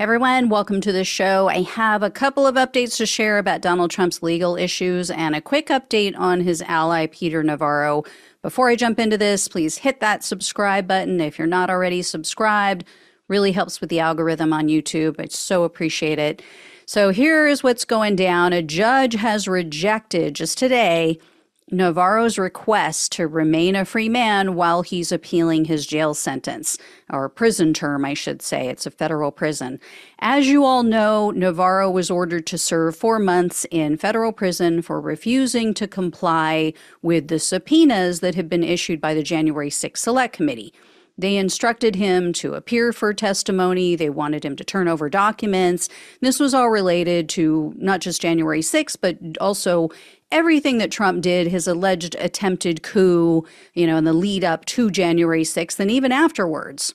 Everyone, welcome to the show. I have a couple of updates to share about Donald Trump's legal issues and a quick update on his ally, Peter Navarro. Before I jump into this, please hit that subscribe button if you're not already subscribed. Really helps with the algorithm on YouTube. I so appreciate it. So here is what's going down. A judge has rejected just today Navarro's request to remain a free man while he's appealing his jail sentence, or prison term, I should say. It's a federal prison. As you all know, Navarro was ordered to serve four months in federal prison for refusing to comply with the subpoenas that had been issued by the January 6th Select Committee. They instructed him to appear for testimony. They wanted him to turn over documents. This was all related to not just January 6th, but also everything that Trump did, his alleged attempted coup, you know, in the lead up to January 6th and even afterwards.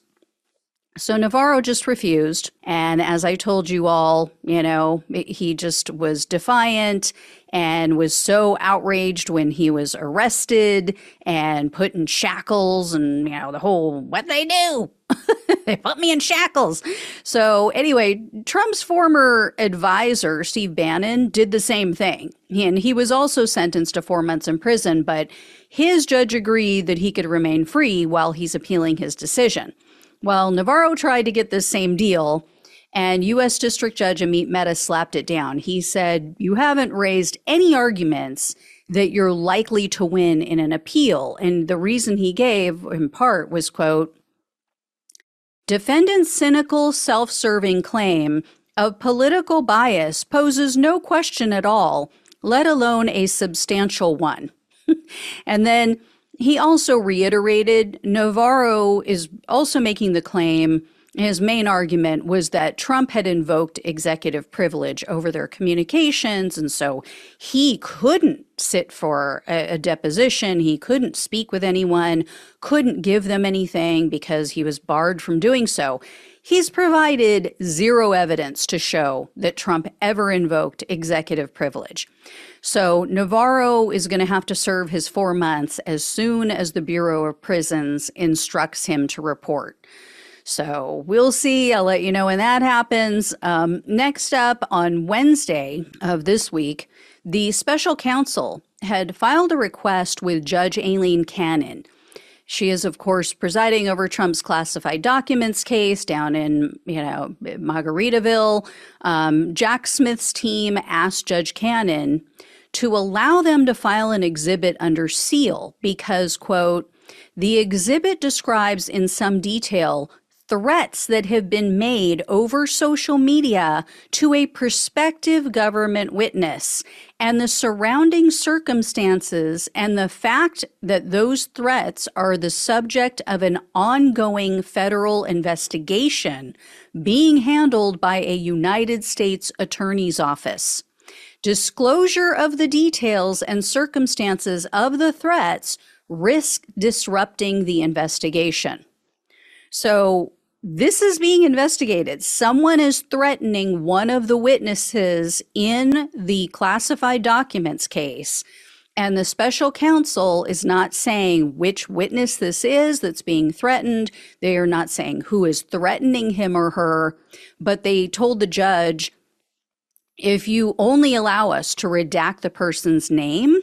So Navarro just refused. And as I told you all, you know, he just was defiant and was so outraged when he was arrested and put in shackles and, you know, the whole what they do. they put me in shackles. So, anyway, Trump's former advisor, Steve Bannon, did the same thing. And he was also sentenced to four months in prison, but his judge agreed that he could remain free while he's appealing his decision. Well, Navarro tried to get this same deal, and U.S. District Judge Amit Mehta slapped it down. He said, You haven't raised any arguments that you're likely to win in an appeal. And the reason he gave, in part, was, quote, Defendant's cynical, self serving claim of political bias poses no question at all, let alone a substantial one. and then he also reiterated Navarro is also making the claim his main argument was that Trump had invoked executive privilege over their communications. And so he couldn't sit for a, a, deposition. He couldn't speak with anyone, couldn't give them anything because he was barred from doing so. He's provided zero evidence to show that Trump ever invoked executive privilege. So Navarro is going to have to serve his four months as soon as the Bureau of Prisons instructs him to report. So we'll see. I'll let you know when that happens. Um, next up on Wednesday of this week, the special counsel had filed a request with Judge Aileen Cannon. She is, of course, presiding over Trump's classified documents case down in, you know, Margaritaville. Um, Jack Smith's team asked Judge Cannon to allow them to file an exhibit under seal because, quote, the exhibit describes in some detail threats that have been made over social media to a prospective government witness and the surrounding circumstances and the fact that those threats are the subject of an ongoing federal investigation being handled by a United States Attorney's Office. Disclosure of the details and circumstances of the threats risk disrupting the investigation. So this is being investigated. Someone is threatening one of the witnesses in the classified documents case. And the special counsel is not saying which witness this is that's being threatened. They are not saying who is threatening him or her, but they told the judge if you only allow us to redact the person's name,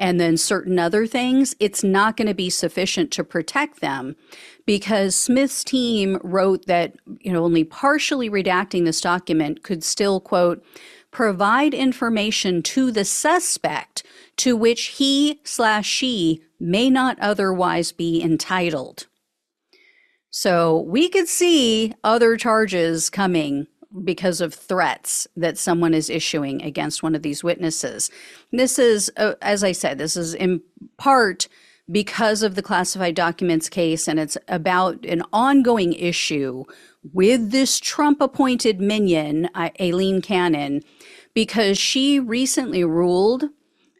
and then certain other things, it's not going to be sufficient to protect them because Smith's team wrote that, you know, only partially redacting this document could still, quote, provide information to the suspect to which he slash she may not otherwise be entitled. So we could see other charges coming because of threats that someone is issuing against one of these witnesses. This is, uh, as I said, this is in part because of the classified documents case, and it's about an ongoing issue with this Trump appointed minion, uh, Aileen Cannon, because she recently ruled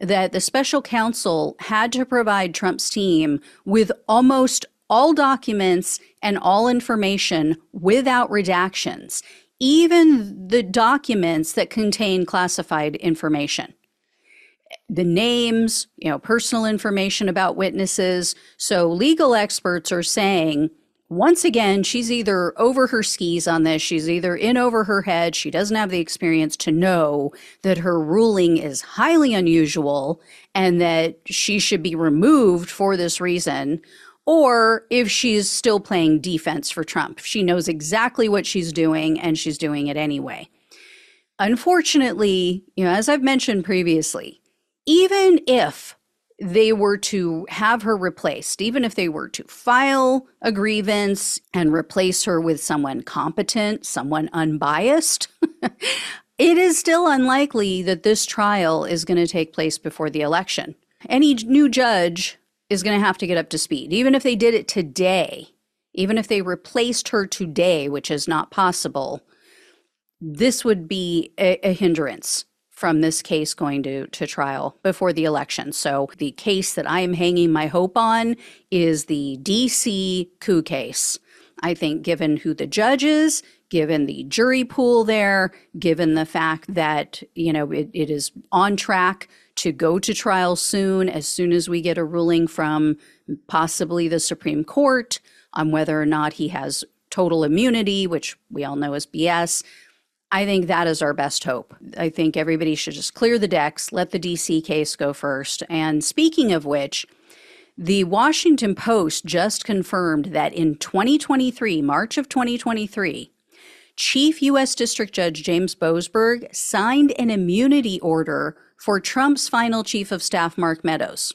that the special counsel had to provide Trump's team with almost all documents and all information without redactions even the documents that contain classified information. The names, you know, personal information about witnesses. So legal experts are saying once again, she's either over her skis on this, she's either in over her head, she doesn't have the experience to know that her ruling is highly unusual and that she should be removed for this reason, or if she's still playing defense for Trump. She knows exactly what she's doing and she's doing it anyway. Unfortunately, you know, as I've mentioned previously, even if they were to have her replaced, even if they were to file a grievance and replace her with someone competent, someone unbiased, it is still unlikely that this trial is going to take place before the election. Any new judge is going to have to get up to speed. Even if they did it today, even if they replaced her today, which is not possible, this would be a, a hindrance from this case going to, to trial before the election. So the case that I am hanging my hope on is the DC coup case. I think, given who the judge is, given the jury pool there, given the fact that, you know, it, it is on track to go to trial soon, as soon as we get a ruling from possibly the Supreme Court on whether or not he has total immunity, which we all know is BS. I think that is our best hope. I think everybody should just clear the decks, let the DC case go first. And speaking of which, the Washington Post just confirmed that in 2023, March of 2023, Chief U.S. District Judge James Boasberg signed an immunity order for Trump's final chief of staff, Mark Meadows.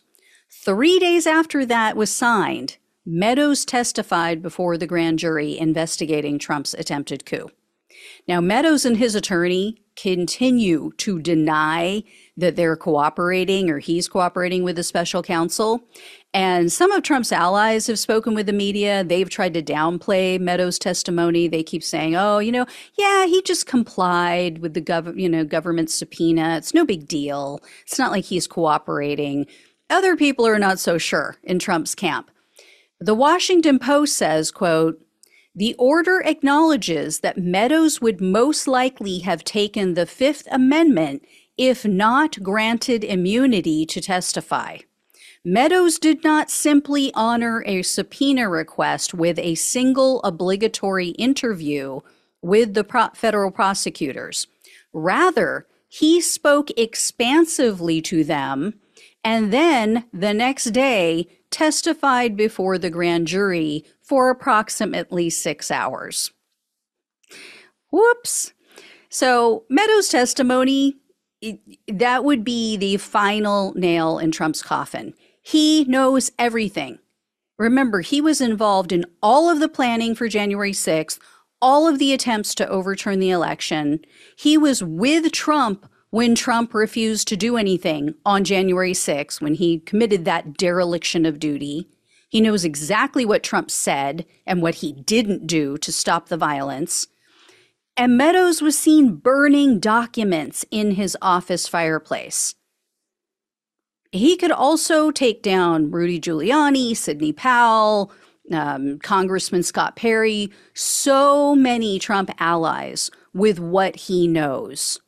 Three days after that was signed, Meadows testified before the grand jury investigating Trump's attempted coup. Now, Meadows and his attorney continue to deny that they're cooperating or he's cooperating with the special counsel. And some of Trump's allies have spoken with the media. They've tried to downplay Meadows' testimony. They keep saying, "Oh, you know, yeah, he just complied with the gov- you know, government subpoena. It's no big deal. It's not like he's cooperating." Other people are not so sure in Trump's camp. The Washington Post says, quote, the order acknowledges that Meadows would most likely have taken the Fifth Amendment if not granted immunity to testify. Meadows did not simply honor a subpoena request with a single obligatory interview with the pro- federal prosecutors. Rather, he spoke expansively to them and then the next day testified before the grand jury for approximately six hours. Whoops. So, Meadows' testimony, that would be the final nail in Trump's coffin. He knows everything. Remember, he was involved in all of the planning for January 6th, all of the attempts to overturn the election. He was with Trump when Trump refused to do anything on January 6th, when he committed that dereliction of duty. He knows exactly what Trump said and what he didn't do to stop the violence. And Meadows was seen burning documents in his office fireplace. He could also take down Rudy Giuliani, Sidney Powell, um, Congressman Scott Perry, so many Trump allies with what he knows.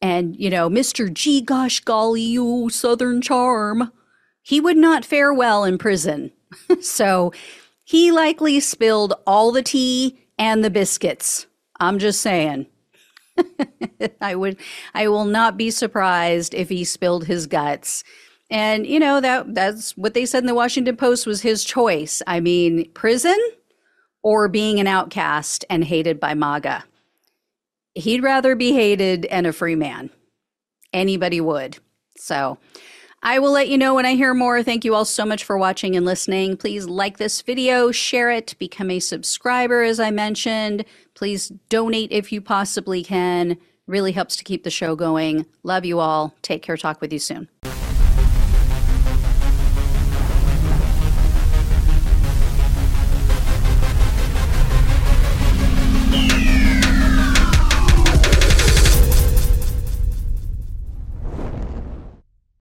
And, you know, Mr. G. Gosh golly, you Southern charm, he would not fare well in prison. so he likely spilled all the tea and the biscuits. I'm just saying. I would I will not be surprised if he spilled his guts. And you know that that's what they said in the Washington Post was his choice. I mean, prison or being an outcast and hated by MAGA. He'd rather be hated and a free man. Anybody would. So, I will let you know when I hear more. Thank you all so much for watching and listening. Please like this video, share it, become a subscriber, as I mentioned. Please donate if you possibly can. Really helps to keep the show going. Love you all. Take care. Talk with you soon.